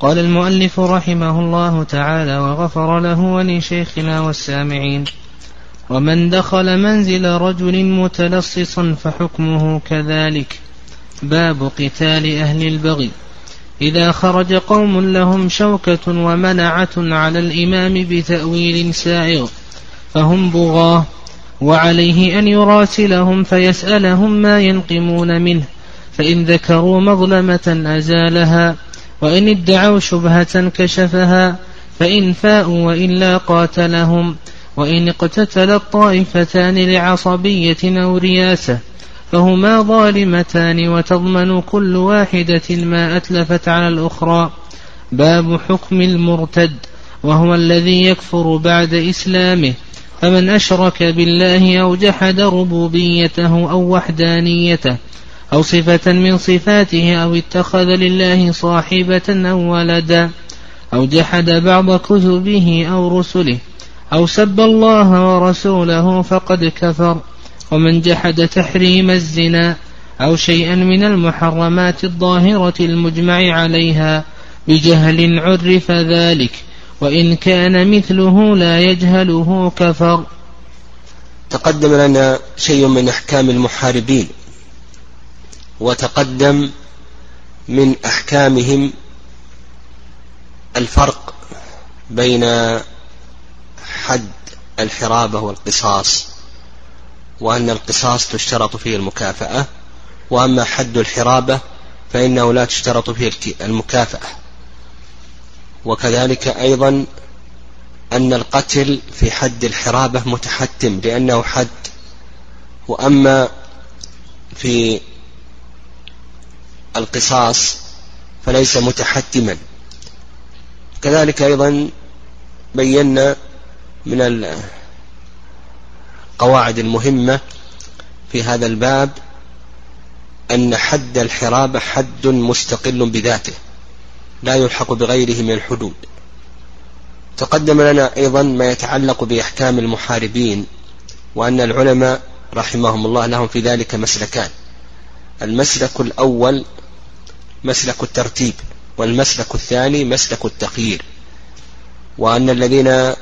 قال المؤلف رحمه الله تعالى وغفر له ولشيخنا والسامعين. ومن دخل منزل رجل متلصصا فحكمه كذلك. باب قتال أهل البغي. إذا خرج قوم لهم شوكة ومنعة على الإمام بتأويل سائغ. فهم بغاة. وعليه أن يراسلهم فيسألهم ما ينقمون منه. فإن ذكروا مظلمة أزالها. وإن ادعوا شبهة كشفها فإن فاءوا وإلا قاتلهم. وإن اقتتل الطائفتان لعصبية أو رياسة فهما ظالمتان وتضمن كل واحدة ما أتلفت على الأخرى. باب حكم المرتد وهو الذي يكفر بعد إسلامه. فمن أشرك بالله أو جحد ربوبيته أو وحدانيته أو صفة من صفاته أو اتخذ لله صاحبة أو ولدا أو جحد بعض كتبه أو رسله أو سب الله ورسوله فقد كفر ومن جحد تحريم الزنا أو شيئا من المحرمات الظاهرة المجمع عليها بجهل عرف ذلك وإن كان مثله لا يجهله كفر. تقدم لنا شيء من أحكام المحاربين. وتقدم من أحكامهم الفرق بين حد الحرابة والقصاص وأن القصاص تشترط فيه المكافأة وأما حد الحرابة فإنه لا تشترط فيه المكافأة. وكذلك أيضا أن القتل في حد الحرابة متحتم لأنه حد. وأما في القصاص فليس متحتما. كذلك أيضا بينا من القواعد المهمة في هذا الباب أن حد الحرابة حد مستقل بذاته لا يلحق بغيره من الحدود. تقدم لنا أيضا ما يتعلق بأحكام المحاربين وأن العلماء رحمهم الله لهم في ذلك مسلكان. المسلك الأول مسلك الترتيب والمسلك الثاني مسلك التخيير وأن الذين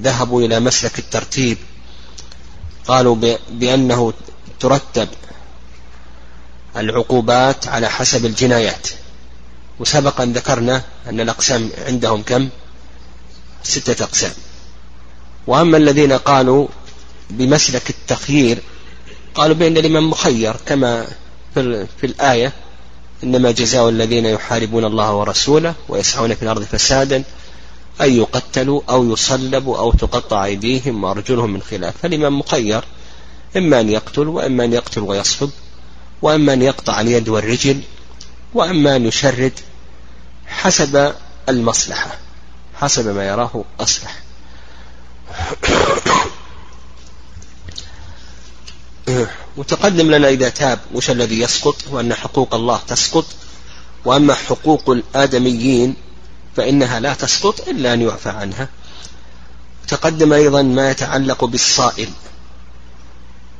ذهبوا إلى مسلك الترتيب قالوا بأنه ترتب العقوبات على حسب الجنايات. وسبق أن ذكرنا أن الأقسام عندهم كم؟ ستة أقسام. وأما الذين قالوا بمسلك التخيير قالوا بأن الإمام مخير كما في الآية إنما جزاء الذين يحاربون الله ورسوله ويسعون في الأرض فسادا أن يقتلوا أو يصلبوا أو تقطع أيديهم وأرجلهم من خلاف. فالإمام مخير إما أن يقتل وإما أن يقتل ويصلب وإما أن يقطع اليد والرجل وإما أن يشرد حسب المصلحة حسب ما يراه أصلح. وتقدم لنا إذا تاب وش الذي يسقط وأن حقوق الله تسقط. وأما حقوق الآدميين فإنها لا تسقط إلا أن يعفى عنها. تقدم أيضا ما يتعلق بالصائل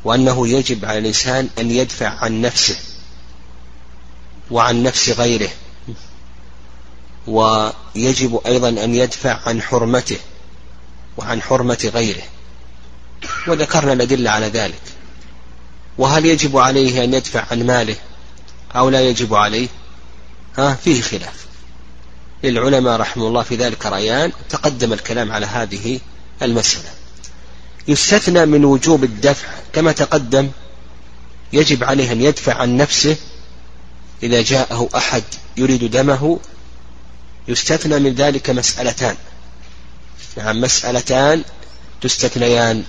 وأنه يجب على الإنسان أن يدفع عن نفسه وعن نفس غيره. ويجب أيضا أن يدفع عن حرمته وعن حرمة غيره. وذكرنا الأدلة على ذلك. وهل يجب عليه أن يدفع عن ماله أو لا يجب عليه؟ ها فيه خلاف. للعلماء رحمه الله في ذلك رأيان تقدم الكلام على هذه المسألة. يستثنى من وجوب الدفع كما تقدم يجب عليه أن يدفع عن نفسه إذا جاءه أحد يريد دمه. يستثنى من ذلك مسألتان. نعم مسألتان تستثنيان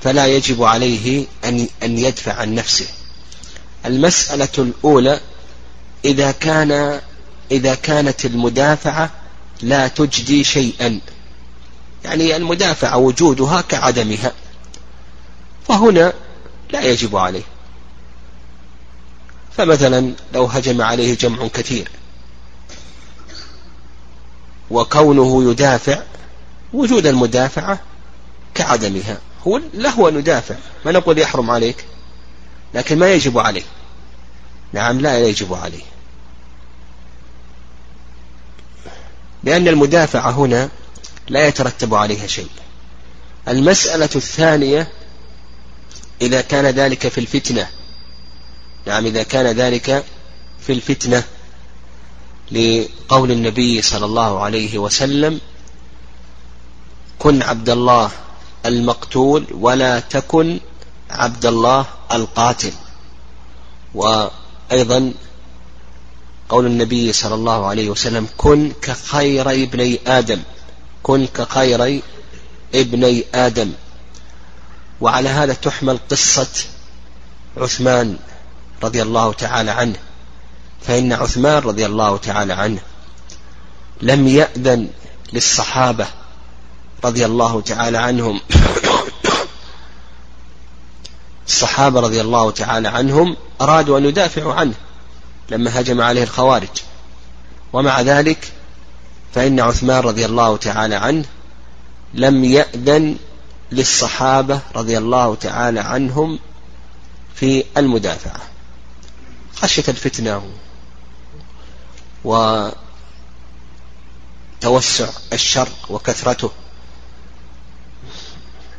فلا يجب عليه أن أن يدفع عن نفسه. المسألة الأولى إذا كان إذا كانت المدافعة لا تجدي شيئا. يعني المدافعة وجودها كعدمها. فهنا لا يجب عليه. فمثلا لو هجم عليه جمع كثير. وكونه يدافع وجود المدافعة كعدمها. هو له أن يدافع ما نقول يحرم عليك لكن ما يجب عليه. نعم لا يجب عليه. لأن المدافعة هنا لا يترتب عليها شيء. المسألة الثانية إذا كان ذلك في الفتنة. نعم إذا كان ذلك في الفتنة لقول النبي صلى الله عليه وسلم كن عبد الله المقتول ولا تكن عبد الله القاتل. وأيضا قول النبي صلى الله عليه وسلم كن كخير ابني آدم. كن كخير ابني آدم. وعلى هذا تحمل قصة عثمان رضي الله تعالى عنه. فإن عثمان رضي الله تعالى عنه لم يأذن للصحابة رضي الله تعالى عنهم. الصحابة رضي الله تعالى عنهم أرادوا أن يدافعوا عنه لما هجم عليه الخوارج. ومع ذلك فإن عثمان رضي الله تعالى عنه لم يأذن للصحابة رضي الله تعالى عنهم في المدافعة. خشية الفتنة وتوسع الشر وكثرته.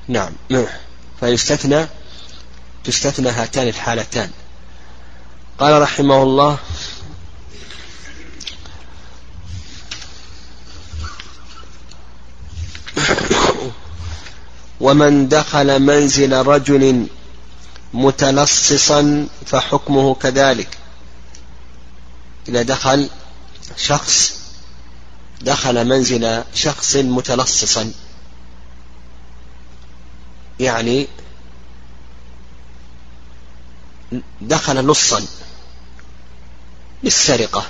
نعم. فيستثنى تستثنى هاتان الحالتان. قال رحمه الله ومن دخل منزل رجل متلصصا فحكمه كذلك. إذا دخل شخص دخل منزل شخص متلصصا. يعني دخل لصا للسرقة.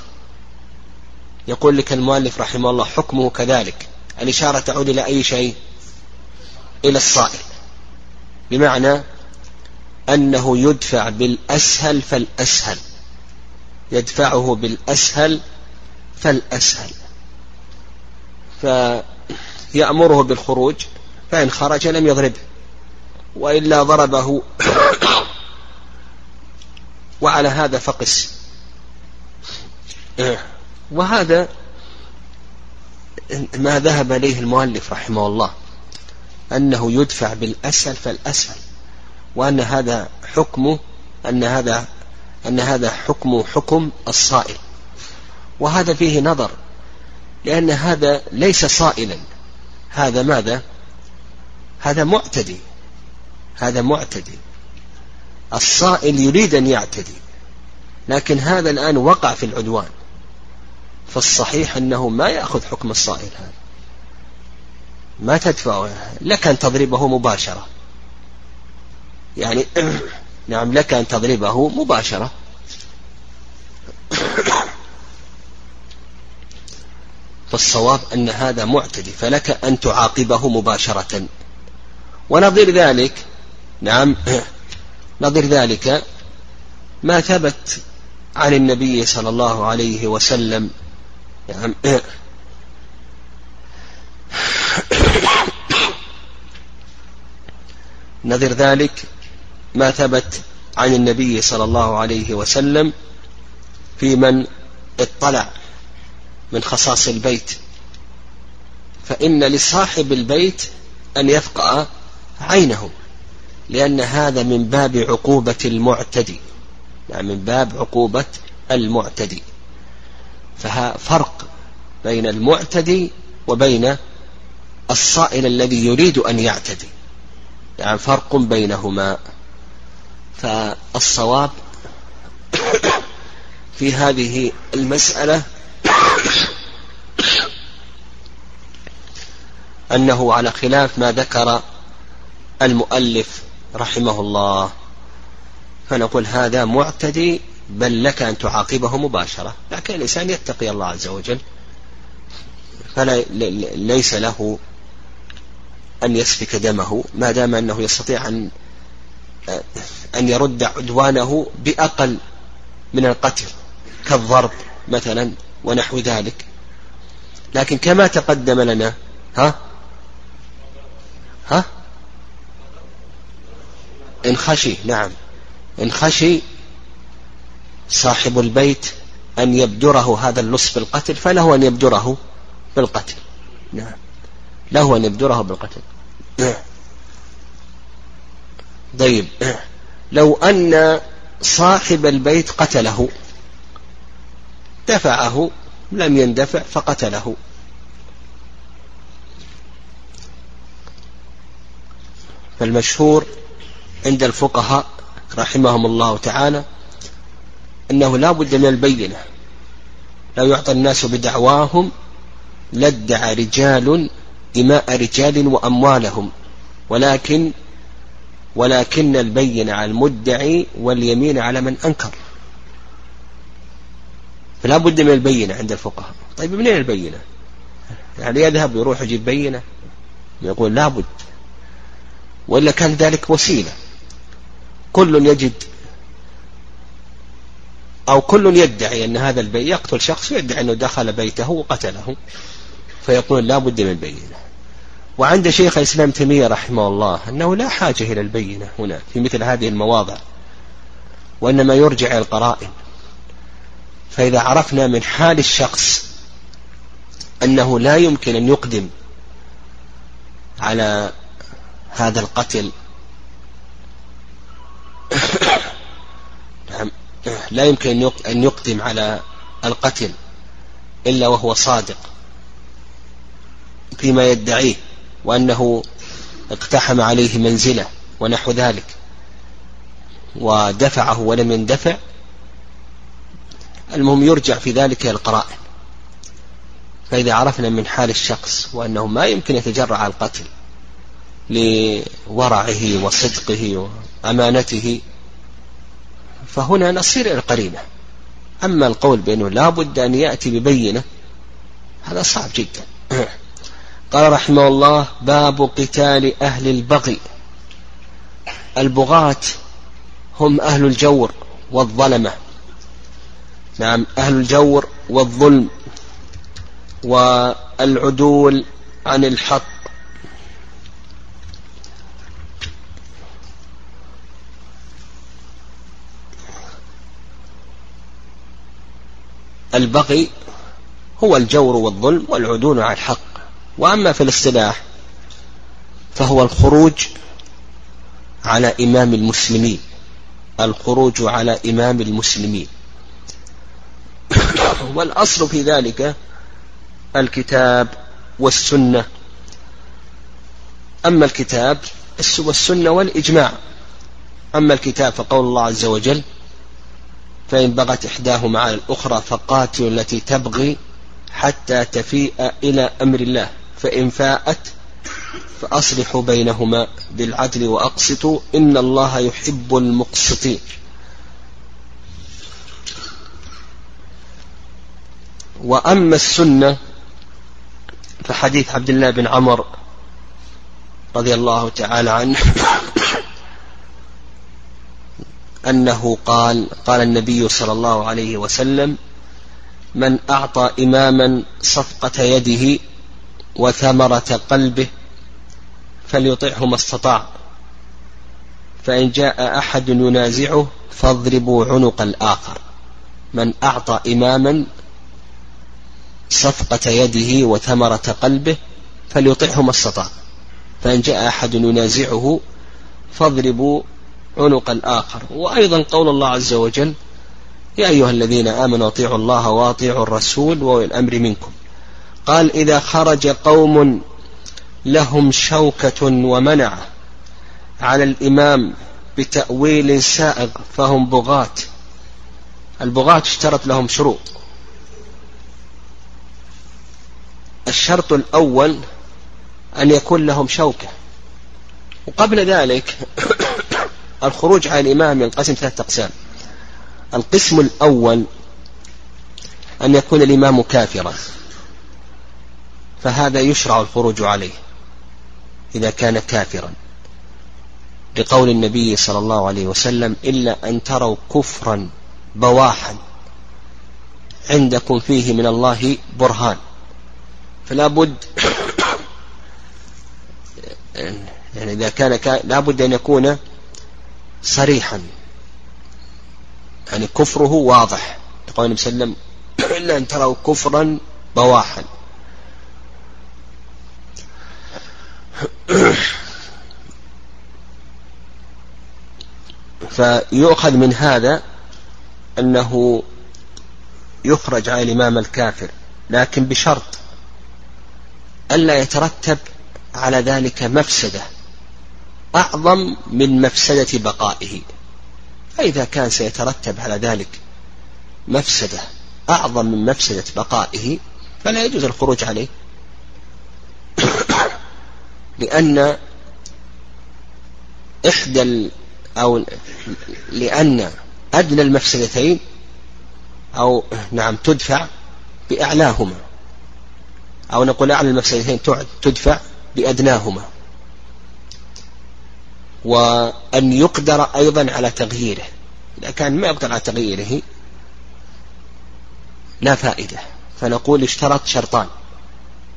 يقول لك المؤلف رحمه الله حكمه كذلك. الإشارة تعود إلى أي شيء؟ إلى الصائل. بمعنى أنه يدفع بالأسهل فالأسهل. يدفعه بالأسهل فالأسهل. فيأمره بالخروج فإن خرج لم يضربه. وإلا ضربه وعلى هذا فقس. وهذا ما ذهب إليه المؤلف رحمه الله أنه يدفع بالأسهل فالأسهل وأن هذا حكمه أن هذا أن هذا حكم حكم الصائل. وهذا فيه نظر لأن هذا ليس صائلا. هذا ماذا؟ هذا معتدي. هذا معتدي. الصائل يريد أن يعتدي لكن هذا الآن وقع في العدوان. فالصحيح أنه ما يأخذ حكم الصائل هذا. ما تدفع لك أن تضربه مباشرة. يعني نعم لك أن تضربه مباشرة. فالصواب أن هذا معتدي فلك أن تعاقبه مباشرة. ونظير ذلك نعم. نظير ذلك. ما ثبت عن النبي صلى الله عليه وسلم. نعم. نظير ذلك. ما ثبت عن النبي صلى الله عليه وسلم في من اطلع من خصاص البيت. فإن لصاحب البيت أن يفقأ عينه. لأن هذا من باب عقوبة المعتدي. يعني من باب عقوبة المعتدي. ففرق بين المعتدي وبين الصائل الذي يريد أن يعتدي. يعني فرق بينهما. فالصواب في هذه المسألة أنه على خلاف ما ذكر المؤلف رحمه الله فنقول هذا معتدي بل لك أن تعاقبه مباشرة. لكن الإنسان يتقي الله عز وجل. فليس له أن يسفك دمه ما دام أنه يستطيع أن أن يرد عدوانه بأقل من القتل كالضرب مثلا ونحو ذلك. لكن كما تقدم لنا ها؟ ها؟ إن خشي نعم. إن خشي صاحب البيت أن يبدره هذا اللص بالقتل فله أن يبدره بالقتل. نعم. له أن يبدره بالقتل. طيب. لو أن صاحب البيت قتله دفعه لم يندفع فقتله. فالمشهور عند الفقهاء رحمهم الله تعالى أنه لا بد من البينة. لو يعطى الناس بدعواهم لادعى رجال إماء رجال وأموالهم. ولكن ولكن البين على المدعي واليمين على من أنكر. فلا بد من البينة عند الفقهاء. طيب منين البينة؟ يعني يذهب يروح يجيب بينة يقول لا بد. وإلا كان ذلك وسيلة. كل يجد أو كل يدعي أن هذا البيت يقتل شخص يدعي أنه دخل بيته وقتله فيقول لا بد من البينة وعند شيخ الإسلام تيمية رحمه الله أنه لا حاجة إلى البينة هنا في مثل هذه المواضع وإنما يرجع إلى القرائن. فإذا عرفنا من حال الشخص أنه لا يمكن أن يقدم على هذا القتل لا يمكن أن يقدم على القتل إلا وهو صادق فيما يدعيه وأنه اقتحم عليه منزله ونحو ذلك ودفعه ولم يندفع. المهم يرجع في ذلك إلى القرائن. فإذا عرفنا من حال الشخص وأنه ما يمكن يتجرع على القتل لورعه وصدقه وأمانته فهنا نصير القرينة. أما القول بأنه لا بد أن يأتي ببينة هذا صعب جدا. قال رحمه الله باب قتال أهل البغي. البغاة هم أهل الجور والظلمة نعم أهل الجور والظلم والعدول عن الحق. البغي هو الجور والظلم والعدول عن الحق. وأما في الاصطلاح فهو الخروج على إمام المسلمين. الخروج على إمام المسلمين. والأصل في ذلك الكتاب والسنة. أما الكتاب والسنة والإجماع. أما الكتاب فقول الله عز وجل فإن بغت إحداهما على الأخرى فقاتلوا التي تبغي حتى تفيء إلى أمر الله. فإن فاءت فأصلحوا بينهما بالعدل وأقسطوا. إن الله يحب المقسطين. وأما السنة فحديث عبد الله بن عمر رضي الله تعالى عنه أنه قال قال النبي صلى الله عليه وسلم من أعطى إماما صفقة يده وثمرة قلبه فليطعه ما استطاع فإن جاء أحد ينازعه فاضربوا عنق الآخر. من أعطى إماما صفقة يده وثمرة قلبه فليطعه ما استطاع فإن جاء أحد ينازعه فاضربوا عنق الآخر. وأيضا قول الله عز وجل يا أيها الذين آمنوا أطيعوا الله وأطيعوا الرسول وأولي الأمر منكم. قال إذا خرج قوم لهم شوكة ومنعة على الإمام بتأويل سائغ فهم بغاة. البغاة اشترط لهم شروط. الشرط الأول أن يكون لهم شوكة. وقبل ذلك الخروج على الإمام ينقسم ثلاثة أقسام. القسم الأول أن يكون الإمام كافرا فهذا يشرع الخروج عليه إذا كان كافرا. لقول النبي صلى الله عليه وسلم إلا أن تروا كفرا بواحا عندكم فيه من الله برهان. فلا بد يعني إذا كان كا... لا بد أن يكون صريحا. يعني كفره واضح. يقول النبي صلى الله عليه وسلم إلا أن تروا كفرا بواحا. فيؤخذ من هذا أنه يخرج على الإمام الكافر لكن بشرط ألا يترتب على ذلك مفسدة. أعظم من مفسدة بقائه. فإذا كان سيترتب على ذلك مفسدة أعظم من مفسدة بقائه فلا يجوز الخروج عليه. لأن إحدى أو لأن أدنى المفسدتين أو نعم تدفع بأعلاهما. أو نقول أعلى المفسدتين تدفع بأدناهما. وأن يقدر أيضا على تغييره. إذا كان ما يقدر على تغييره لا فائدة. فنقول اشترط شرطان.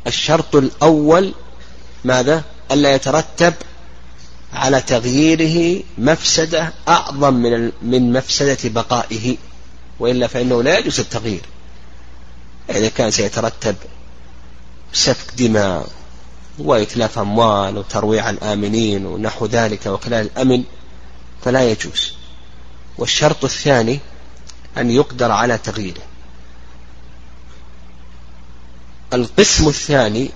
الشرط الأول ماذا؟ ألا يترتب على تغييره مفسدة أعظم من من مفسدة بقائه. وإلا فإنه لا يجوز التغيير. إذا كان سيترتب سفك دماء وإتلاف أموال وترويع الآمنين ونحو ذلك وخلال الأمن فلا يجوز. والشرط الثاني أن يقدر على تغييره. القسم الثاني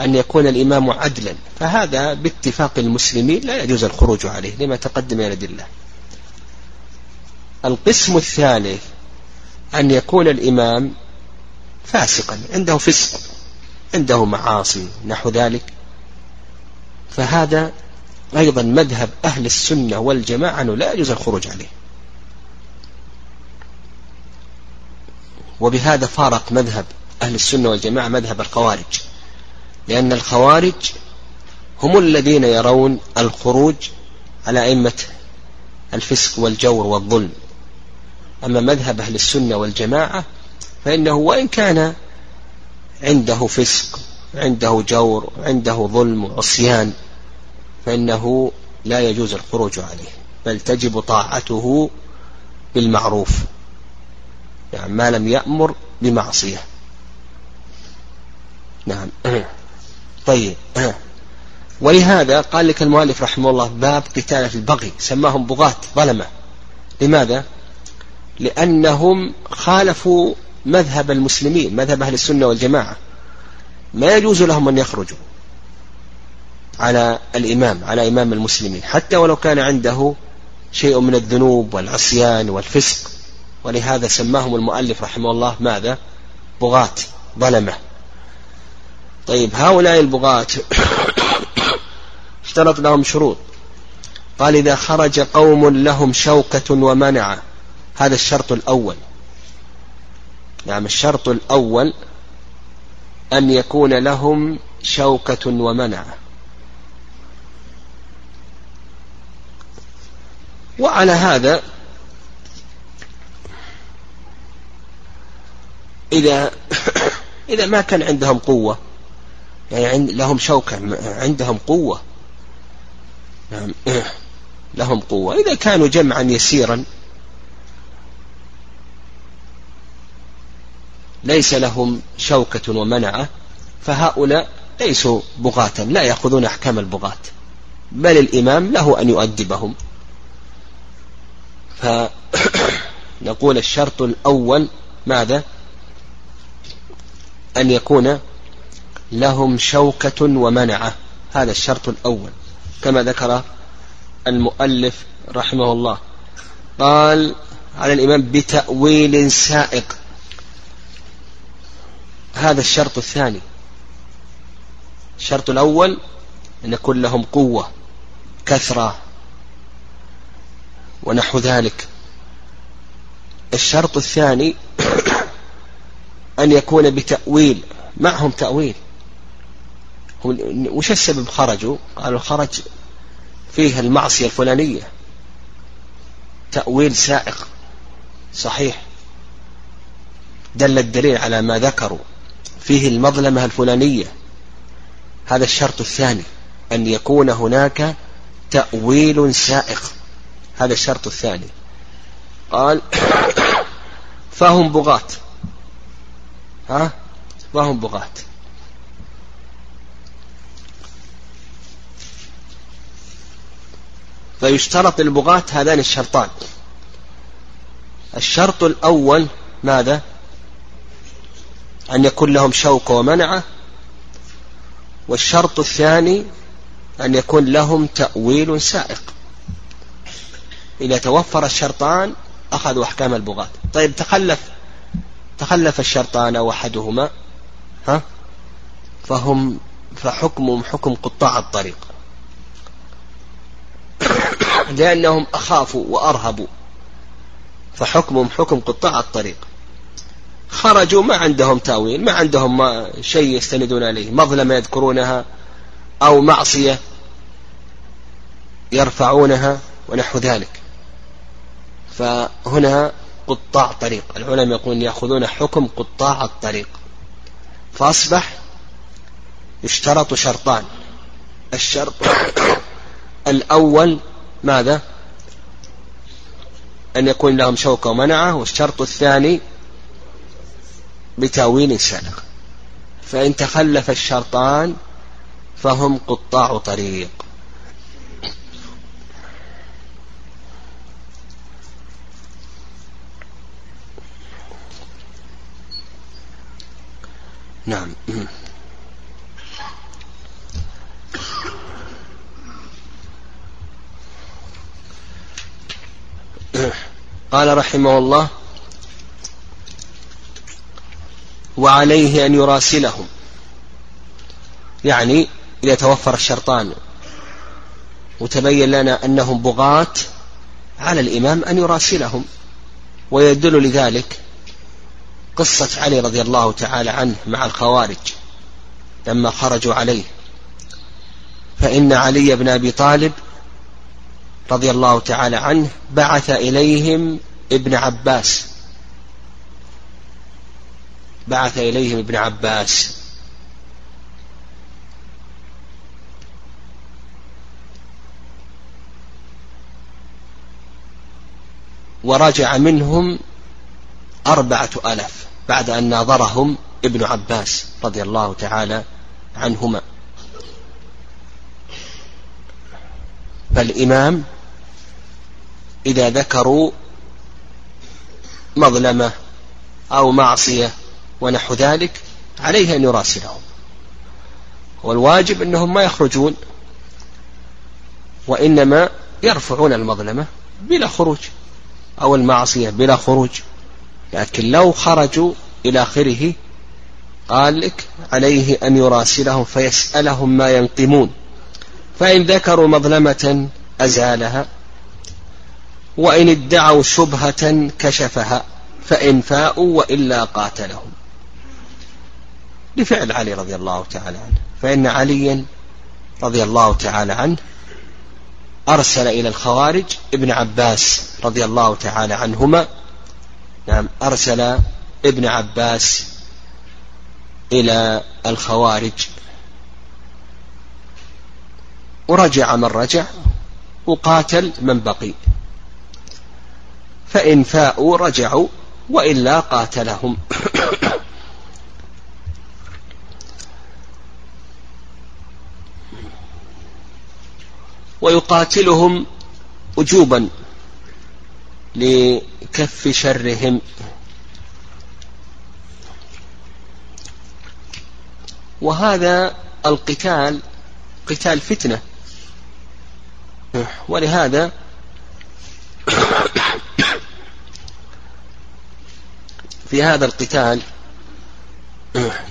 أن يكون الإمام عدلا فهذا باتفاق المسلمين لا يجوز الخروج عليه لما تقدم من الأدلة القسم الثالث أن يكون الإمام فاسقا عنده فسق. عنده معاصي نحو ذلك. فهذا أيضا مذهب أهل السنة والجماعة أنه لا يجوز الخروج عليه. وبهذا فارق مذهب أهل السنة والجماعة مذهب الخوارج. لأن الخوارج هم الذين يرون الخروج على أئمة الفسق والجور والظلم. أما مذهب أهل السنة والجماعة فإنه وإن كان عنده فسق عنده جور عنده ظلم وعصيان فإنه لا يجوز الخروج عليه بل تجب طاعته بالمعروف. يعني ما لم يأمر بمعصية. نعم. طيب. ولهذا قال لك المؤلف رحمه الله باب قتال في البغي سماهم بغاة ظلمة. لماذا؟ لأنهم خالفوا مذهب المسلمين مذهب أهل السنة والجماعة. ما يجوز لهم أن يخرجوا على الإمام على إمام المسلمين حتى ولو كان عنده شيء من الذنوب والعصيان والفسق. ولهذا سماهم المؤلف رحمه الله ماذا؟ بغاة ظلمة. طيب هؤلاء البغاة اشترط لهم شروط. قال إذا خرج قوم لهم شوكة ومنعة. هذا الشرط الأول. نعم الشرط الأول أن يكون لهم شوكة ومنعة وعلى هذا إذا إذا ما كان عندهم قوة يعني لهم شوكة عندهم قوة. نعم لهم قوة. إذا كانوا جمعا يسيرا ليس لهم شوكة ومنعة فهؤلاء ليسوا بغاة لا يأخذون أحكام البغاة بل الإمام له أن يؤدبهم. فنقول الشرط الأول ماذا؟ أن يكون لهم شوكة ومنعة هذا الشرط الأول. كما ذكر المؤلف رحمه الله قال على الإمام بتأويل سائق. هذا الشرط الثاني. الشرط الأول أن يكون لهم قوة كثرة ونحو ذلك. الشرط الثاني أن يكون بتأويل معهم تأويل. وش السبب خرجوا؟ قالوا خرج فيه المعصية الفلانية. تأويل سائق صحيح. دل الدليل على ما ذكروا. فيه المظلمة الفلانية. هذا الشرط الثاني أن يكون هناك تأويل سائق. هذا الشرط الثاني. قال فهم بغاة. ها؟ فهم بغاة. فيشترط البغاة هذان الشرطان. الشرط الأول ماذا؟ أن يكون لهم شوكة ومنعة والشرط الثاني أن يكون لهم تأويل سائق. إذا توفر الشرطان أخذوا أحكام البغاة. طيب تخلف تخلف الشرطان أو أحدهما ها؟ فهم فحكمهم حكم قطاع الطريق. لأنهم أخافوا وأرهبوا فحكمهم حكم قطاع الطريق. خرجوا ما عندهم تأويل ما عندهم ما شيء يستندون عليه. مظلمة يذكرونها أو معصية يرفعونها ونحو ذلك. فهنا قطاع طريق. العلماء يقولون يأخذون حكم قطاع الطريق. فأصبح يشترط شرطان. الشرط الأول ماذا؟ أن يكون لهم شوكة ومنعة والشرط الثاني بتاويل سلق فإن تخلف الشرطان فهم قطاع طريق. نعم. قال رحمه الله وعليه أن يراسلهم. يعني إذا توفر الشرطان وتبين لنا أنهم بغاة على الإمام أن يراسلهم. ويدل لذلك قصة علي رضي الله تعالى عنه مع الخوارج لما خرجوا عليه. فإن علي بن أبي طالب رضي الله تعالى عنه بعث إليهم ابن عباس. بعث إليهم ابن عباس. ورجع منهم أربعة ألاف بعد أن ناظرهم ابن عباس رضي الله تعالى عنهما. فالإمام إذا ذكروا مظلمة أو معصية ونحو ذلك عليه أن يراسلهم. والواجب أنهم ما يخرجون وإنما يرفعون المظلمة بلا خروج أو المعصية بلا خروج. لكن لو خرجوا إلى آخره قال لك عليه أن يراسلهم فيسألهم ما ينقمون. فإن ذكروا مظلمة أزالها وإن ادعوا شبهة كشفها فإن فاءوا وإلا قاتلهم. لفعل علي رضي الله تعالى عنه. فإن عليا رضي الله تعالى عنه أرسل إلى الخوارج ابن عباس رضي الله تعالى عنهما. نعم أرسل ابن عباس إلى الخوارج. ورجع من رجع وقاتل من بقي. فإن فاءوا رجعوا وإلا قاتلهم. ويقاتلهم وجوبا لكف شرهم. وهذا القتال قتال فتنة. ولهذا في هذا القتال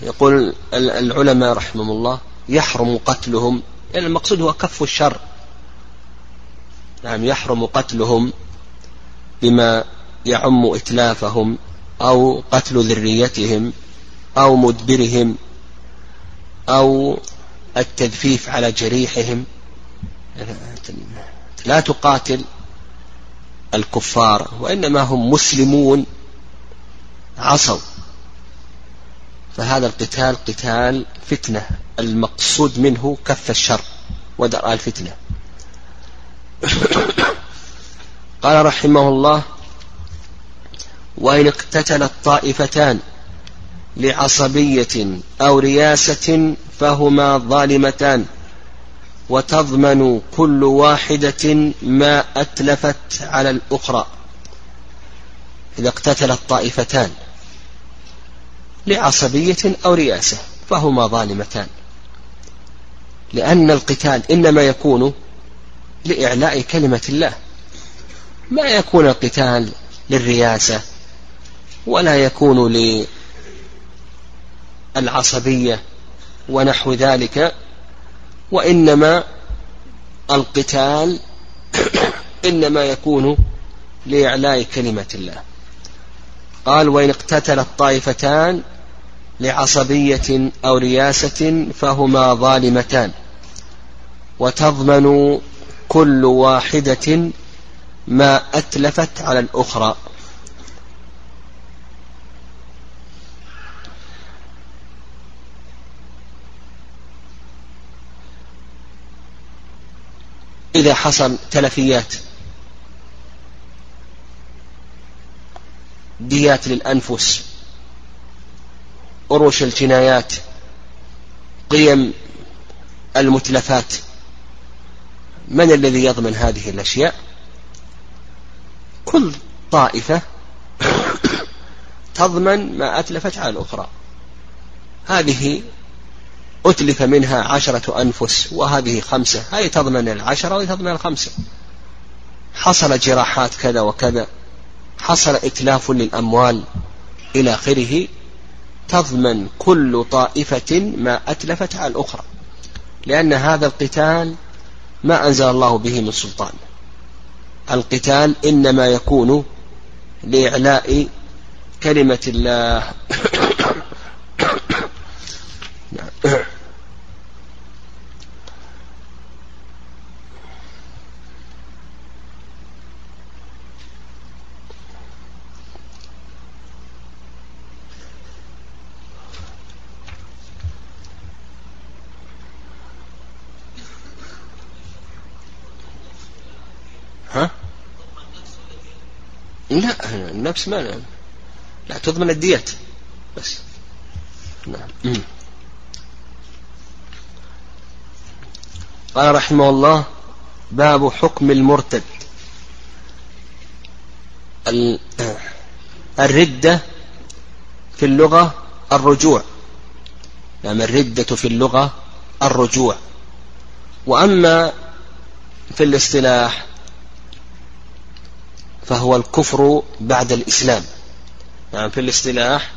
يقول العلماء رحمهم الله يحرم قتلهم يعني المقصود هو كف الشر. نعم يحرم قتلهم بما يعم إتلافهم أو قتل ذريتهم أو مدبرهم أو التجفيف على جريحهم؟ لا تقاتل الكفار وإنما هم مسلمون. عصوا. فهذا القتال قتال فتنة. المقصود منه كف الشر ودرء الفتنة. قال رحمه الله وإن اقتتل الطائفتان لعصبية أو رياسة فهما ظالمتان وتضمن كل واحدة ما أتلفت على الأخرى. إذا اقتتلت طائفتان لعصبية أو رياسة فهما ظالمتان. لأن القتال إنما يكون لإعلاء كلمة الله. ما يكون القتال للرياسة ولا يكون للعصبية ونحو ذلك وإنما القتال إنما يكون لإعلاء كلمة الله. قال وإن اقتتل الطائفتان لعصبية أو رياسة فهما ظالمتان وتضمن كل واحدة ما أتلفت على الأخرى. إذا حصل تلفيات ديات للأنفس أروش الجنايات قيم المتلفات. من الذي يضمن هذه الأشياء؟ كل طائفة تضمن ما أتلفت على الأخرى. هذه أتلف منها عشرة أنفس وهذه خمسة. هذه تضمن العشرة وهذه تضمن الخمسة. حصل جراحات كذا وكذا حصل إتلاف للأموال إلى آخره تضمن كل طائفة ما أتلفت على الأخرى. لأن هذا القتال ما أنزل الله به من سلطان. القتال إنما يكون لإعلاء كلمة الله ها؟ لا النفس ما لا, لا تضمن الديات بس. نعم. قال رحمه الله باب حكم المرتد. الردة في اللغة الرجوع. نعم الردة في اللغة الرجوع. وأما في الاصطلاح فهو الكفر بعد الإسلام. يعني في الاصطلاح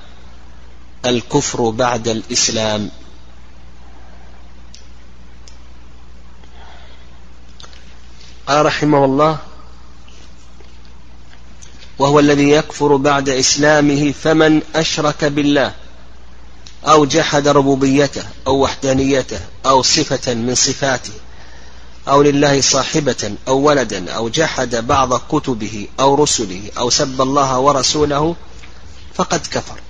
الكفر بعد الإسلام. قال رحمه الله وهو الذي يكفر بعد إسلامه فمن أشرك بالله أو جحد ربوبيته أو وحدانيته أو صفة من صفاته أو لله صاحبة أو ولدا أو جحد بعض كتبه أو رسله أو سب الله ورسوله فقد كفر.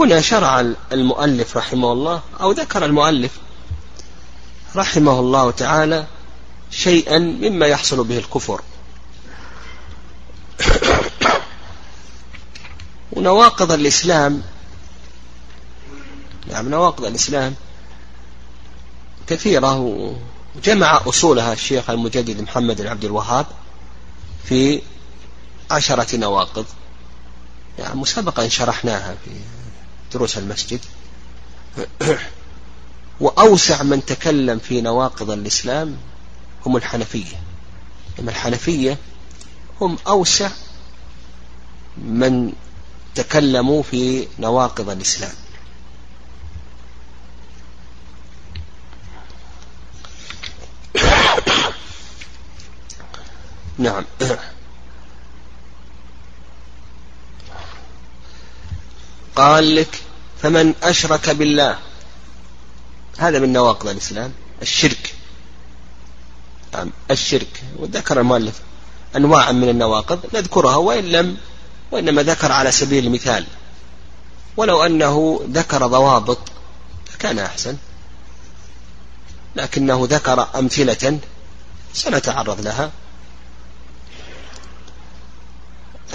هنا شرع المؤلف رحمه الله أو ذكر المؤلف رحمه الله تعالى شيئا مما يحصل به الكفر. ونواقض الإسلام نعم نواقض الإسلام كثيرة وجمع أصولها الشيخ المجدد محمد بن عبد الوهاب في عشرة نواقض. يعني مسبقا شرحناها في دروس المسجد. وأوسع من تكلم في نواقض الإسلام هم الحنفية. أما الحنفية هم أوسع من تكلموا في نواقض الإسلام. نعم. قال لك فمن أشرك بالله هذا من نواقض الإسلام الشرك. نعم الشرك. وذكر المؤلف أنواعا من النواقض نذكرها وإن لم وإنما ذكر على سبيل المثال. ولو أنه ذكر ضوابط فكان أحسن. لكنه ذكر أمثلة سنتعرض لها آه،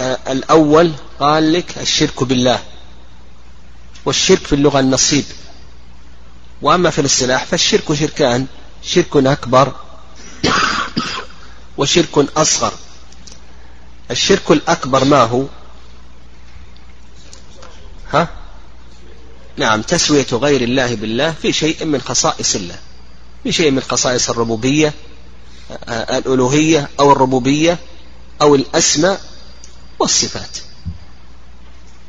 الأول قال لك الشرك بالله والشرك في اللغة النصيب. وأما في الاصطلاح فالشرك شركان شرك أكبر وشرك أصغر. الشرك الأكبر ما هو؟ ها؟ نعم تسوية غير الله بالله في شيء من خصائص الله في شيء من خصائص الربوبية الألوهية أو الربوبية أو الأسماء والصفات.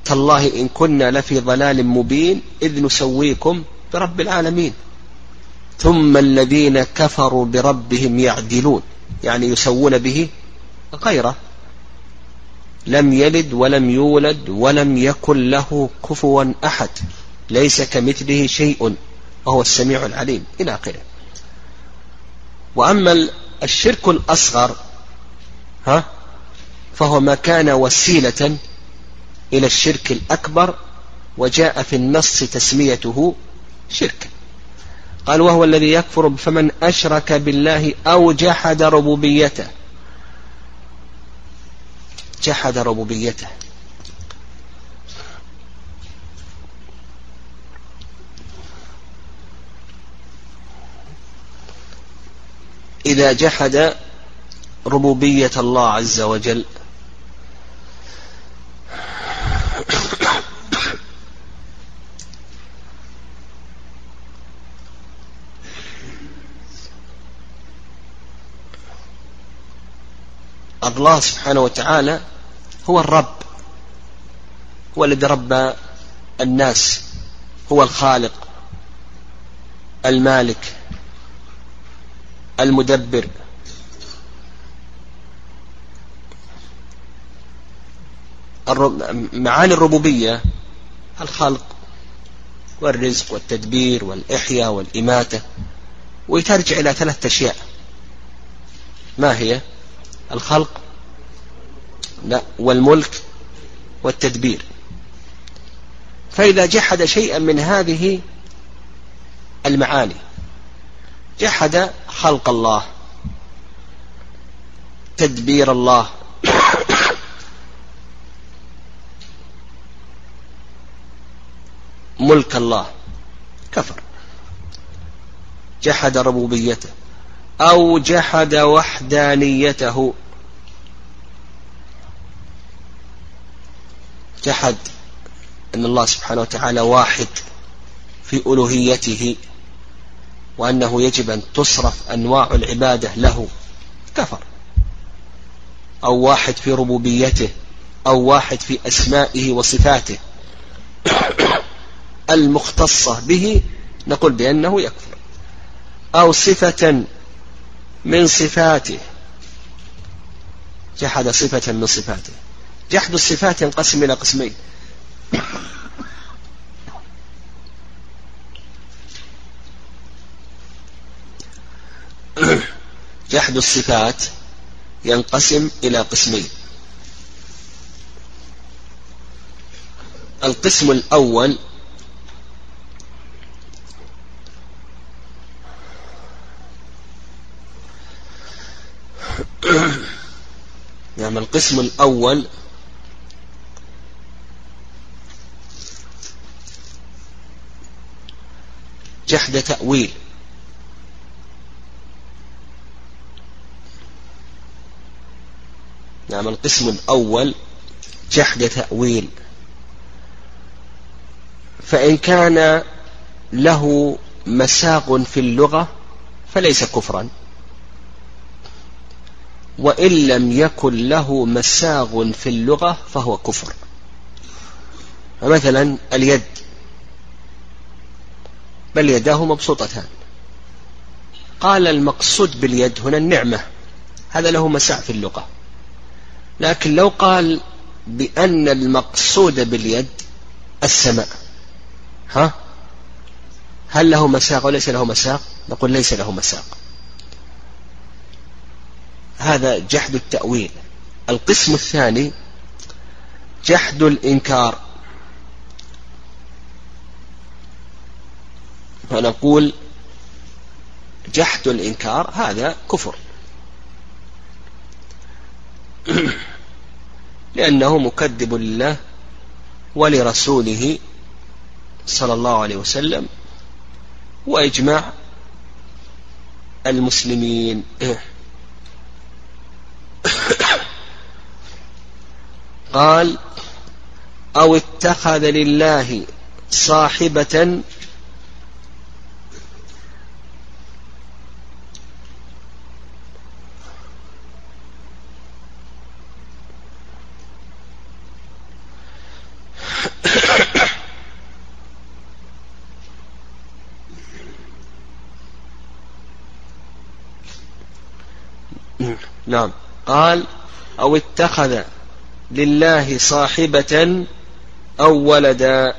تالله إن كنا لفي ضلال مبين إذ نسويكم برب العالمين. ثم الذين كفروا بربهم يعدلون يعني يسوون به غيره. لم يلد ولم يولد ولم يكن له كفوا أحد ليس كمثله شيء وهو السميع العليم إلى آخره. وأما الشرك الأصغر ها؟ فهو ما كان وسيلة إلى الشرك الأكبر وجاء في النص تسميته شركا قال وهو الذي يكفر فمن أشرك بالله أو جحد ربوبيته. جحد ربوبيته. إذا جحد ربوبية الله عز وجل الله سبحانه وتعالى هو الرب هو الذي ربى الناس هو الخالق المالك المدبر. معاني الربوبية الخلق والرزق والتدبير والإحياء والإماتة وترجع إلى ثلاثة أشياء. ما هي؟ الخلق لا والملك والتدبير. فإذا جحد شيئا من هذه المعاني جحد خلق الله تدبير الله. ملك الله كفر. جحد ربوبيته. أو جحد وحدانيته. جحد أن الله سبحانه وتعالى واحد في ألوهيته وأنه يجب أن تصرف أنواع العبادة له كفر. أو واحد في ربوبيته أو واحد في أسمائه وصفاته. المختصة به نقول بأنه يكفر. أو صفة من صفاته. جحد صفة من صفاته. جحد الصفات ينقسم إلى قسمين. جحد الصفات ينقسم إلى قسمين. القسم الأول نعم القسم الأول جحد تأويل. نعم القسم الأول جحد تأويل. فإن كان له مساق في اللغة فليس كفرا. وإن لم يكن له مساغ في اللغة فهو كفر. فمثلا اليد. بل يداه مبسوطتان. قال المقصود باليد هنا النعمة. هذا له مساع في اللغة. لكن لو قال بأن المقصود باليد السماء. ها؟ هل له مساق وليس له مساق نقول ليس له مساق هذا جحد التأويل. القسم الثاني جحد الإنكار. فنقول جحد الإنكار هذا كفر. لأنه مكذب لله ولرسوله صلى الله عليه وسلم وإجماع المسلمين. قال أو اتخذ لله صاحبة نعم. قال أو اتخذ لله صاحبة أو ولدا.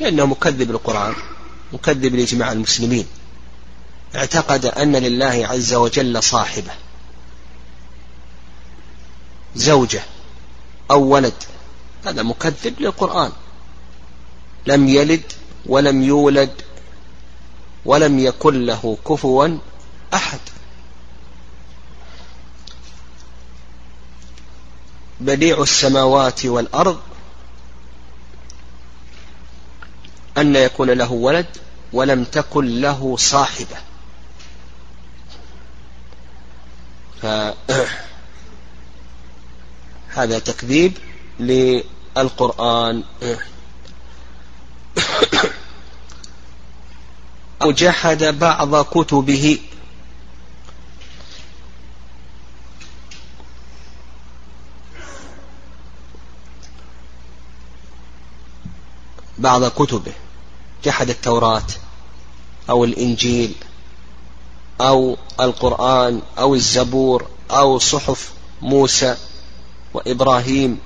لأنه مكذب للقرآن مكذب لإجماع المسلمين. اعتقد أن لله عز وجل صاحبة. زوجة أو ولد. هذا مكذب للقرآن. لم يلد ولم يولد ولم يكن له كفوا أحد. بديع السماوات والأرض أن يكون له ولد ولم تكن له صاحبة. فهذا تكذيب للقرآن. أو جحد بعض كتبه. بعض كتبه. جحد التوراة أو الإنجيل أو القرآن أو الزبور أو صحف موسى وإبراهيم.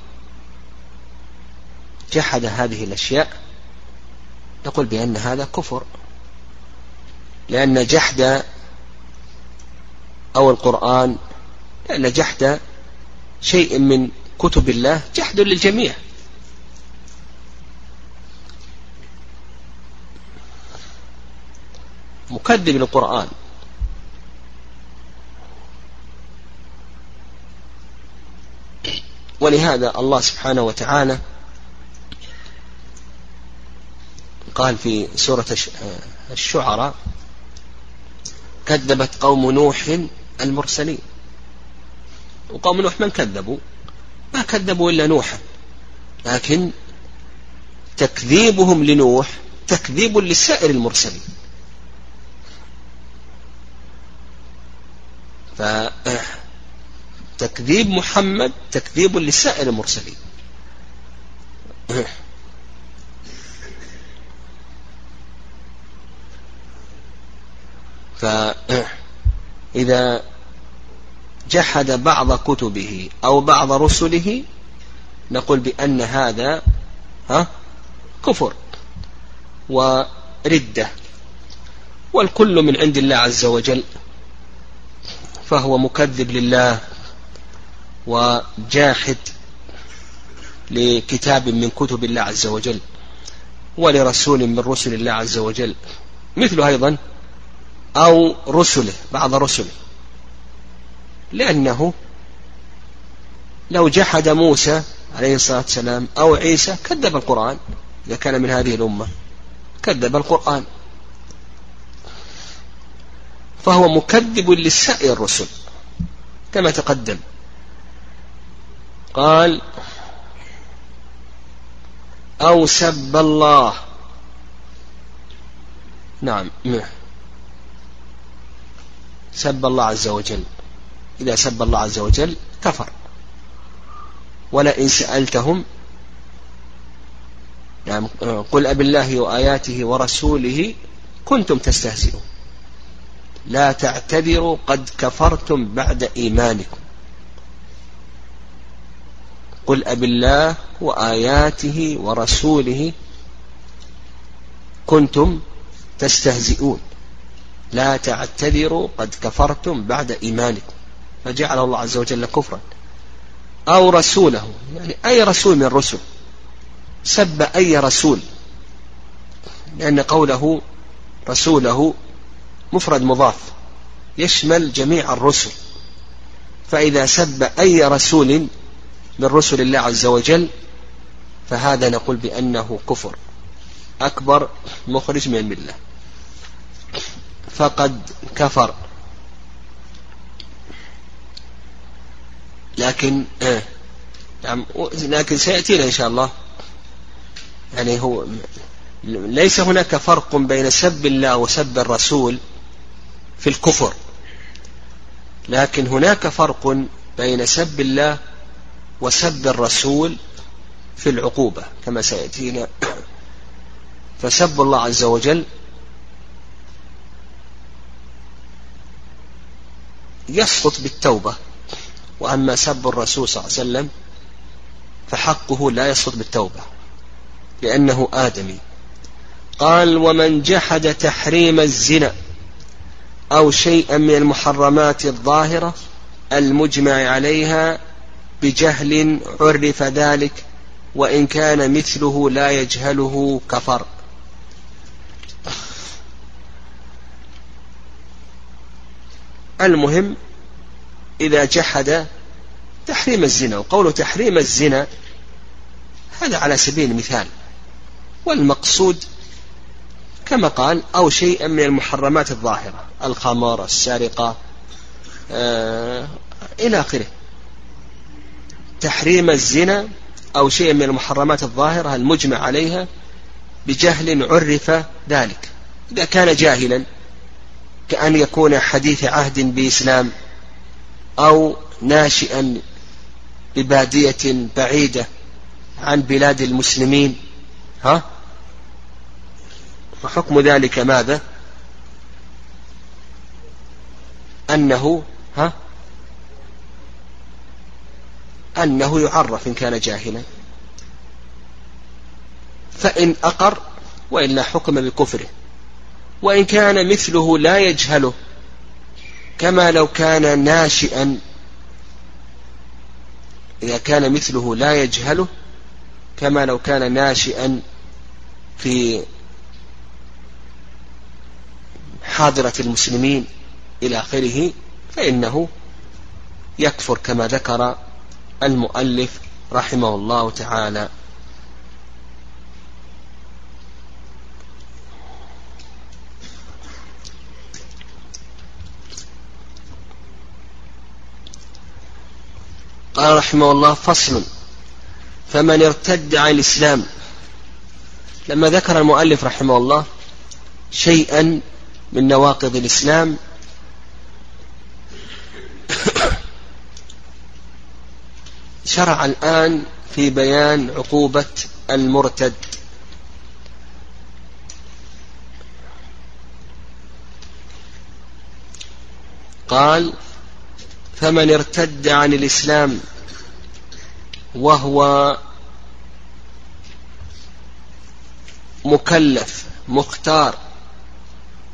جحد هذه الأشياء. نقول بأن هذا كفر. لأن جحد أو القرآن لأن جحد شيء من كتب الله جحد للجميع. مكذب للقرآن. ولهذا الله سبحانه وتعالى قال في سورة الشعراء كذبت قوم نوح المرسلين. وقوم نوح من كذبوا؟ ما كذبوا إلا نوحا لكن تكذيبهم لنوح تكذيب لسائر المرسلين. فتكذيب محمد تكذيب لسائر المرسلين. فإذا جحد بعض كتبه أو بعض رسله نقول بأن هذا ها كفر وردة. والكل من عند الله عز وجل فهو مكذب لله وجاحد لكتاب من كتب الله عز وجل ولرسول من رسل الله عز وجل. مثل أيضا أو رسله بعض رسله. لأنه لو جحد موسى عليه الصلاة والسلام أو عيسى كذب القرآن. إذا كان من هذه الأمة كذب القرآن. فهو مكذب لسائر الرسل كما تقدم. قال أو سب الله. نعم. سب الله عز وجل. إذا سب الله عز وجل كفر. ولئن سألتهم يعني قل أب الله وآياته ورسوله كنتم تستهزئون. لا تعتذروا قد كفرتم بعد إيمانكم. قل أب الله وآياته ورسوله كنتم تستهزئون. لا تعتذروا قد كفرتم بعد إيمانكم. فجعل الله عز وجل كفرا. أو رسوله. يعني أي رسول من الرسل سب أي رسول. لأن قوله رسوله مفرد مضاف. يشمل جميع الرسل. فإذا سب أي رسول من رسل الله عز وجل فهذا نقول بأنه كفر. أكبر مخرج من الملة. فقد كفر. لكن آه نعم لكن سيأتينا إن شاء الله. يعني هو ليس هناك فرق بين سب الله وسب الرسول في الكفر. لكن هناك فرق بين سب الله وسب الرسول في العقوبة كما سيأتينا. فسب الله عز وجل يسقط بالتوبة. وأما سب الرسول صلى الله عليه وسلم فحقه لا يسقط بالتوبة لأنه آدمي. قال ومن جحد تحريم الزنا أو شيئا من المحرمات الظاهرة المجمع عليها بجهل عرف ذلك وإن كان مثله لا يجهله كفر. المهم إذا جحد تحريم الزنا وقول تحريم الزنا هذا على سبيل المثال. والمقصود كما قال أو شيئا من المحرمات الظاهرة الخمر السارقة آه إلى آخره. تحريم الزنا أو شيء من المحرمات الظاهرة المجمع عليها بجهل عرف ذلك. إذا كان جاهلا كأن يكون حديث عهد بإسلام أو ناشئا ببادية بعيدة عن بلاد المسلمين. ها؟ وحكم ذلك ماذا؟ أنه ها؟ أنه يعرف إن كان جاهلا. فإن أقر وإلا حكم بكفره. وإن كان مثله لا يجهله كما لو كان ناشئا. إذا كان مثله لا يجهله كما لو كان ناشئا في حاضرة المسلمين إلى آخره فإنه يكفر كما ذكر المؤلف رحمه الله تعالى. قال رحمه الله فصل. فمن ارتد عن الإسلام. لما ذكر المؤلف رحمه الله شيئا من نواقض الإسلام شرع الآن في بيان عقوبة المرتد. قال فمن ارتد عن الإسلام وهو مكلف مختار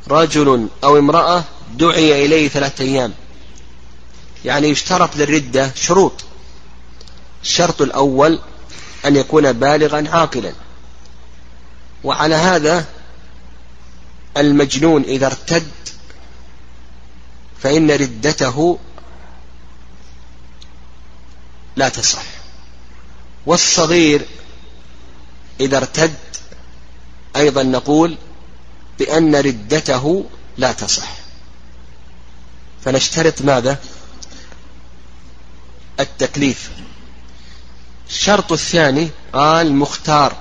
رجل أو امرأة دعي إليه ثلاثة أيام. يعني يشترط للردة شروط. الشرط الأول أن يكون بالغا عاقلا. وعلى هذا المجنون إذا ارتد فإن ردته لا تصح. والصغير إذا ارتد أيضا نقول بأن ردته لا تصح. فنشترط ماذا؟ التكليف. الشرط الثاني قال مختار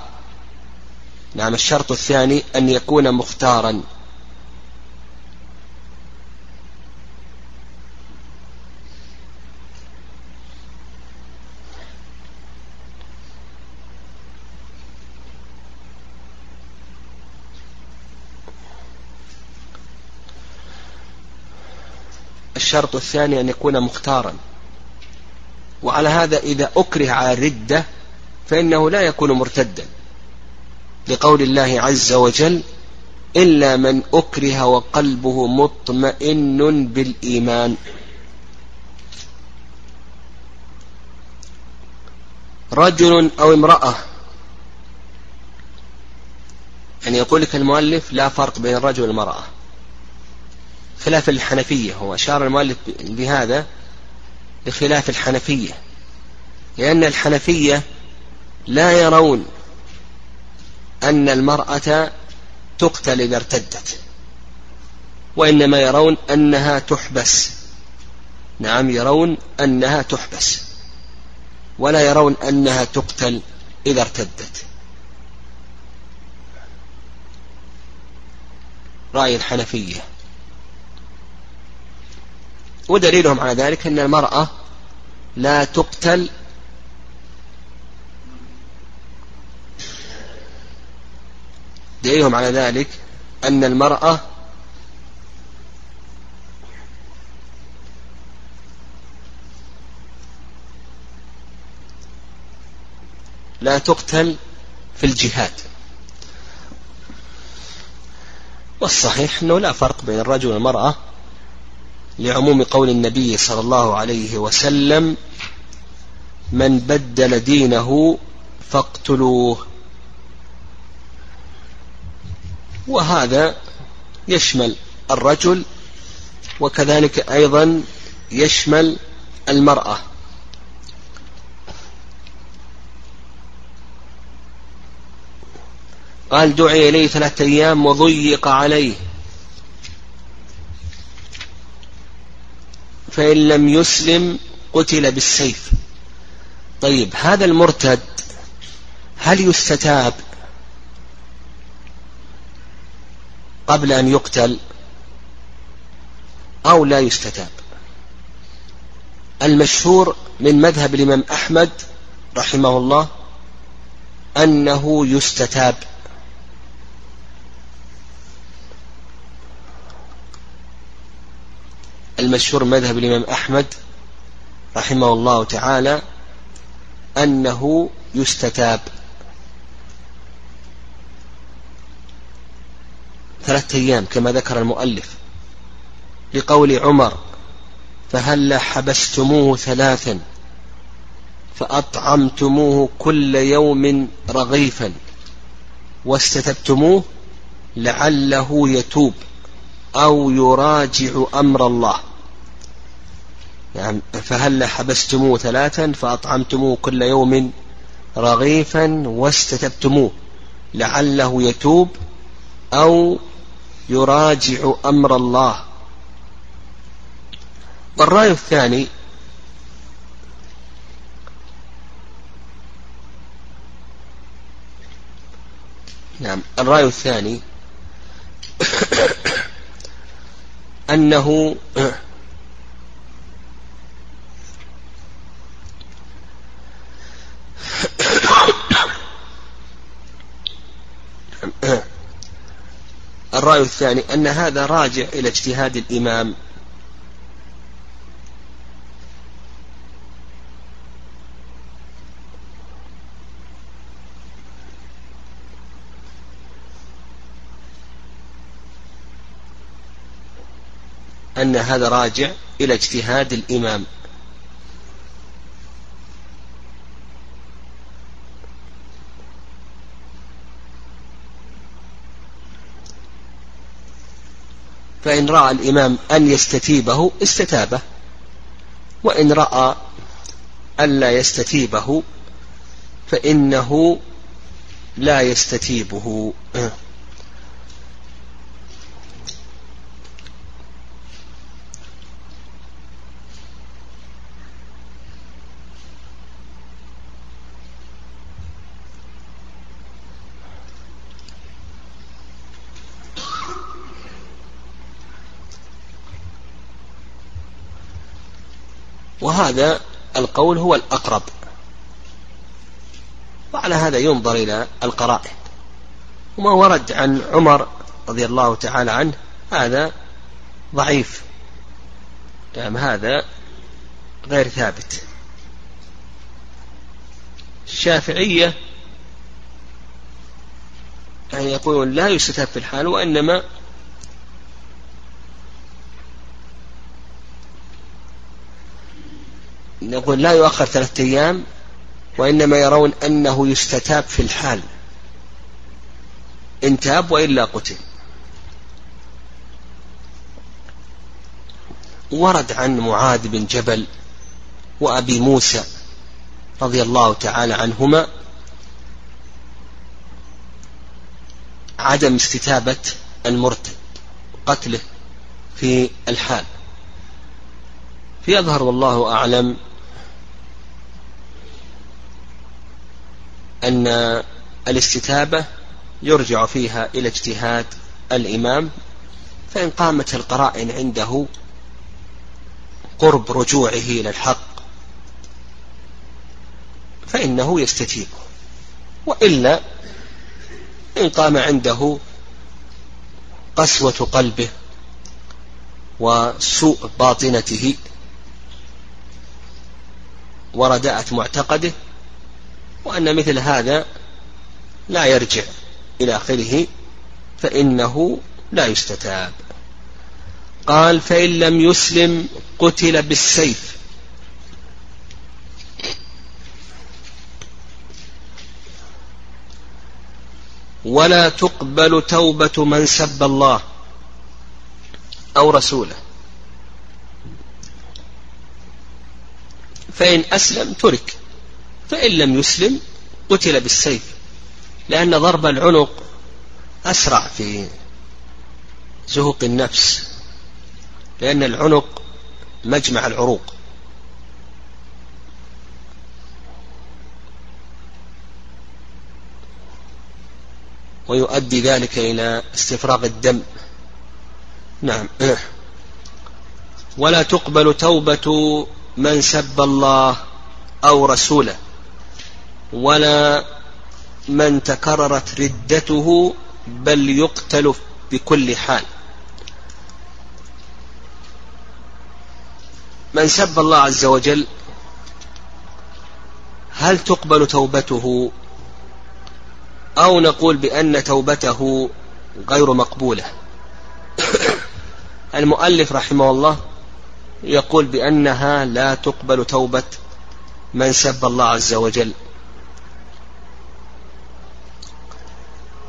نعم الشرط الثاني أن يكون مختارا. الشرط الثاني أن يكون مختارا. وعلى هذا إذا أكره على الردة فإنه لا يكون مرتدا. لقول الله عز وجل إلا من أكره وقلبه مطمئن بالإيمان. رجل أو امرأة يعني يقول لك المؤلف لا فرق بين الرجل والمرأة. خلاف الحنفية. هو أشار المؤلف بهذا بخلاف الحنفية. لأن الحنفية لا يرون أن المرأة تقتل إذا ارتدت وإنما يرون أنها تحبس. نعم يرون أنها تحبس ولا يرون أنها تقتل إذا ارتدت. رأي الحنفية. ودليلهم على ذلك أن المرأة لا تقتل دليلهم على ذلك أن المرأة لا تقتل في الجهاد. والصحيح أنه لا فرق بين الرجل والمرأة لعموم قول النبي صلى الله عليه وسلم من بدل دينه فاقتلوه. وهذا يشمل الرجل وكذلك أيضا يشمل المرأة. قال دعي إليه ثلاثة أيام وضيق عليه. فإن لم يسلم قتل بالسيف. طيب هذا المرتد هل يستتاب قبل أن يقتل أو لا يستتاب؟ المشهور من مذهب الإمام أحمد رحمه الله أنه يستتاب. المشهور مذهب الإمام أحمد رحمه الله تعالى أنه يستتاب. ثلاثة أيام كما ذكر المؤلف لقول عمر فهل حبستموه ثلاثا فأطعمتموه كل يوم رغيفا واستتبتموه لعله يتوب أو يراجع أمر الله. يعني فهل حبستموه ثلاثا فأطعمتموه كل يوم رغيفا واستتبتموه لعله يتوب أو يراجع أمر الله. والرأي الثاني نعم الرأي الثاني أنه الرأي الثاني أن هذا راجع إلى اجتهاد الإمام. أن هذا راجع إلى اجتهاد الإمام. فإن رأى الإمام أن يستتيبه استتابه وإن رأى ألا يستتيبه فإنه لا يستتيبه. وهذا القول هو الأقرب. وعلى هذا ينظر إلى القرائن. وما ورد عن عمر رضي الله تعالى عنه هذا ضعيف. نعم هذا غير ثابت. الشافعية يعني يقولون لا يستتاب في الحال وإنما نقول لا يؤخر ثلاثة أيام وإنما يرون أنه يستتاب في الحال. إن تاب وإلا قتل. ورد عن معاذ بن جبل وأبي موسى رضي الله تعالى عنهما عدم استتابة المرتد قتله في الحال. فيظهر والله أعلم أن الاستتابة يرجع فيها إلى اجتهاد الإمام فإن قامت القرائن عنده قرب رجوعه إلى الحق فإنه يستتيب. وإلا إن قام عنده قسوة قلبه وسوء باطنته ورداءة معتقده وأن مثل هذا لا يرجع إلى آخره فإنه لا يستتاب. قال فإن لم يسلم قتل بالسيف. ولا تقبل توبة من سب الله أو رسوله. فإن أسلم ترك. فإن لم يسلم قتل بالسيف لأن ضرب العنق أسرع في زهق النفس لأن العنق مجمع العروق. ويؤدي ذلك إلى استفراغ الدم. نعم. ولا تقبل توبة من سب الله أو رسوله. ولا من تكررت ردته بل يقتل بكل حال. من سب الله عز وجل هل تقبل توبته؟ أو نقول بأن توبته غير مقبولة. المؤلف رحمه الله يقول بأنها لا تقبل توبة من سب الله عز وجل.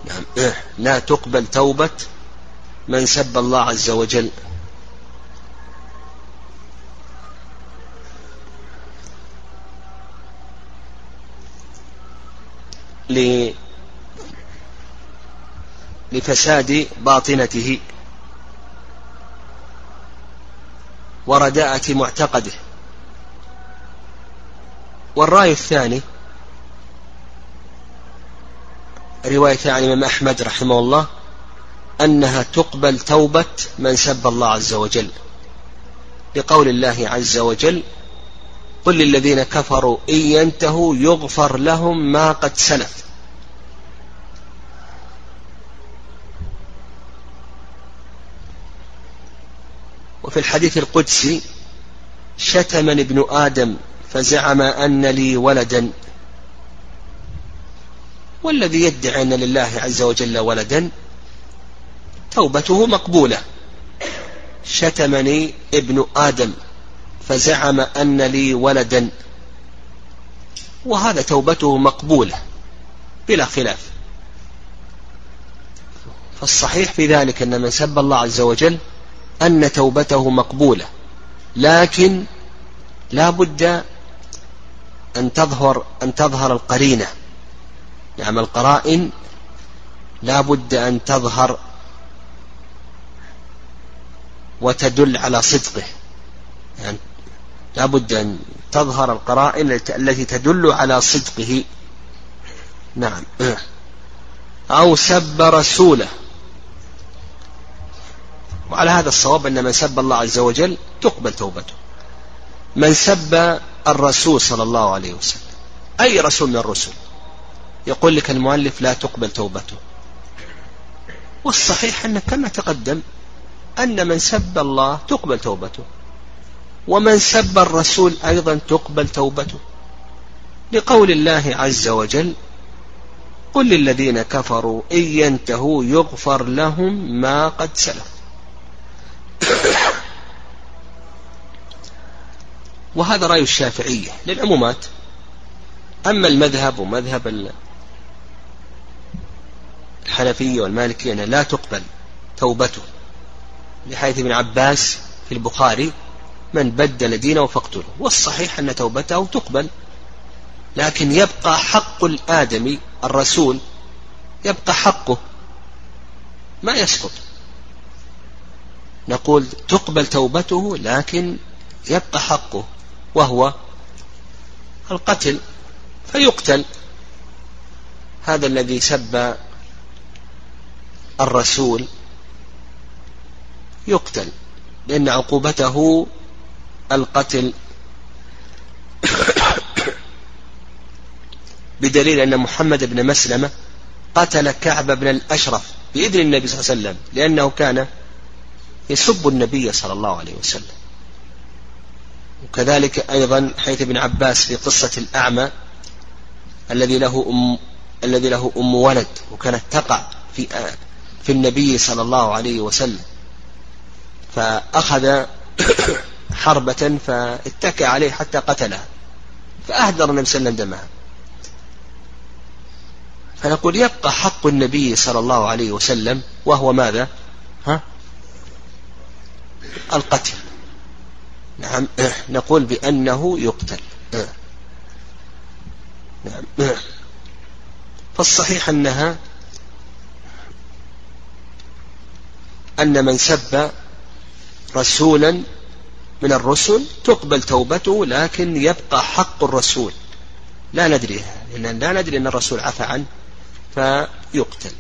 نعم. لا تقبل توبة من سب الله عز وجل. لفساد باطنته. ورداءة معتقده. والرأي الثاني رواية عن الإمام أحمد رحمه الله أنها تقبل توبة من سب الله عز وجل. لقول الله عز وجل قل للذين كفروا إن ينتهوا يغفر لهم ما قد سلف. وفي الحديث القدسي شتمني ابن آدم فزعم أن لي ولدا. والذي يدعي أن لله عز وجل ولدا توبته مقبولة. شتمني ابن آدم فزعم أن لي ولدا وهذا توبته مقبولة بلا خلاف. فالصحيح في ذلك أن من سب الله عز وجل أن توبته مقبولة لكن لا بد أن تظهر أن تظهر القرينة. نعم القرائن لا بد أن تظهر وتدل على صدقه. يعني لا بد أن تظهر القرائن التي تدل على صدقه. نعم. أو سب رسوله. وعلى هذا الصواب أن من سب الله عز وجل تقبل توبته. من سب الرسول صلى الله عليه وسلم. أي رسول من الرسل؟ يقول لك المؤلف لا تقبل توبته. والصحيح أن كما تقدم أن من سب الله تقبل توبته ومن سب الرسول أيضا تقبل توبته. لقول الله عز وجل قل للذين كفروا إن ينتهوا يغفر لهم ما قد سلف. وهذا رأي الشافعية للعمومات. أما المذهب ومذهب الحنفية والمالكية أنها لا تقبل توبته. لحيث ابن عباس في البخاري من بدل دينه فاقتله. والصحيح أن توبته تقبل لكن يبقى حق الآدمي الرسول يبقى حقه ما يسقط. نقول تقبل توبته لكن يبقى حقه وهو القتل فيقتل. هذا الذي سب الرسول يقتل لأن عقوبته القتل. بدليل أن محمد بن مسلمة قتل كعب بن الأشرف بإذن النبي صلى الله عليه وسلم لأنه كان يسب النبي صلى الله عليه وسلم. وكذلك أيضا حيث ابن عباس في قصة الأعمى الذي له أم الذي له أم ولد وكانت تقع في في النبي صلى الله عليه وسلم. فأخذ حربة فاتكى عليه حتى قتلها. فأهدر النبي صلى الله عليه وسلم دمها. فنقول يبقى حق النبي صلى الله عليه وسلم وهو ماذا؟ ها؟ القتل. نعم. نقول بأنه يقتل. نعم. فالصحيح أنها أن من سب رسولا من الرسل تقبل توبته لكن يبقى حق الرسول. لا ندري لا ندري أن الرسول عفى عنه فيقتل.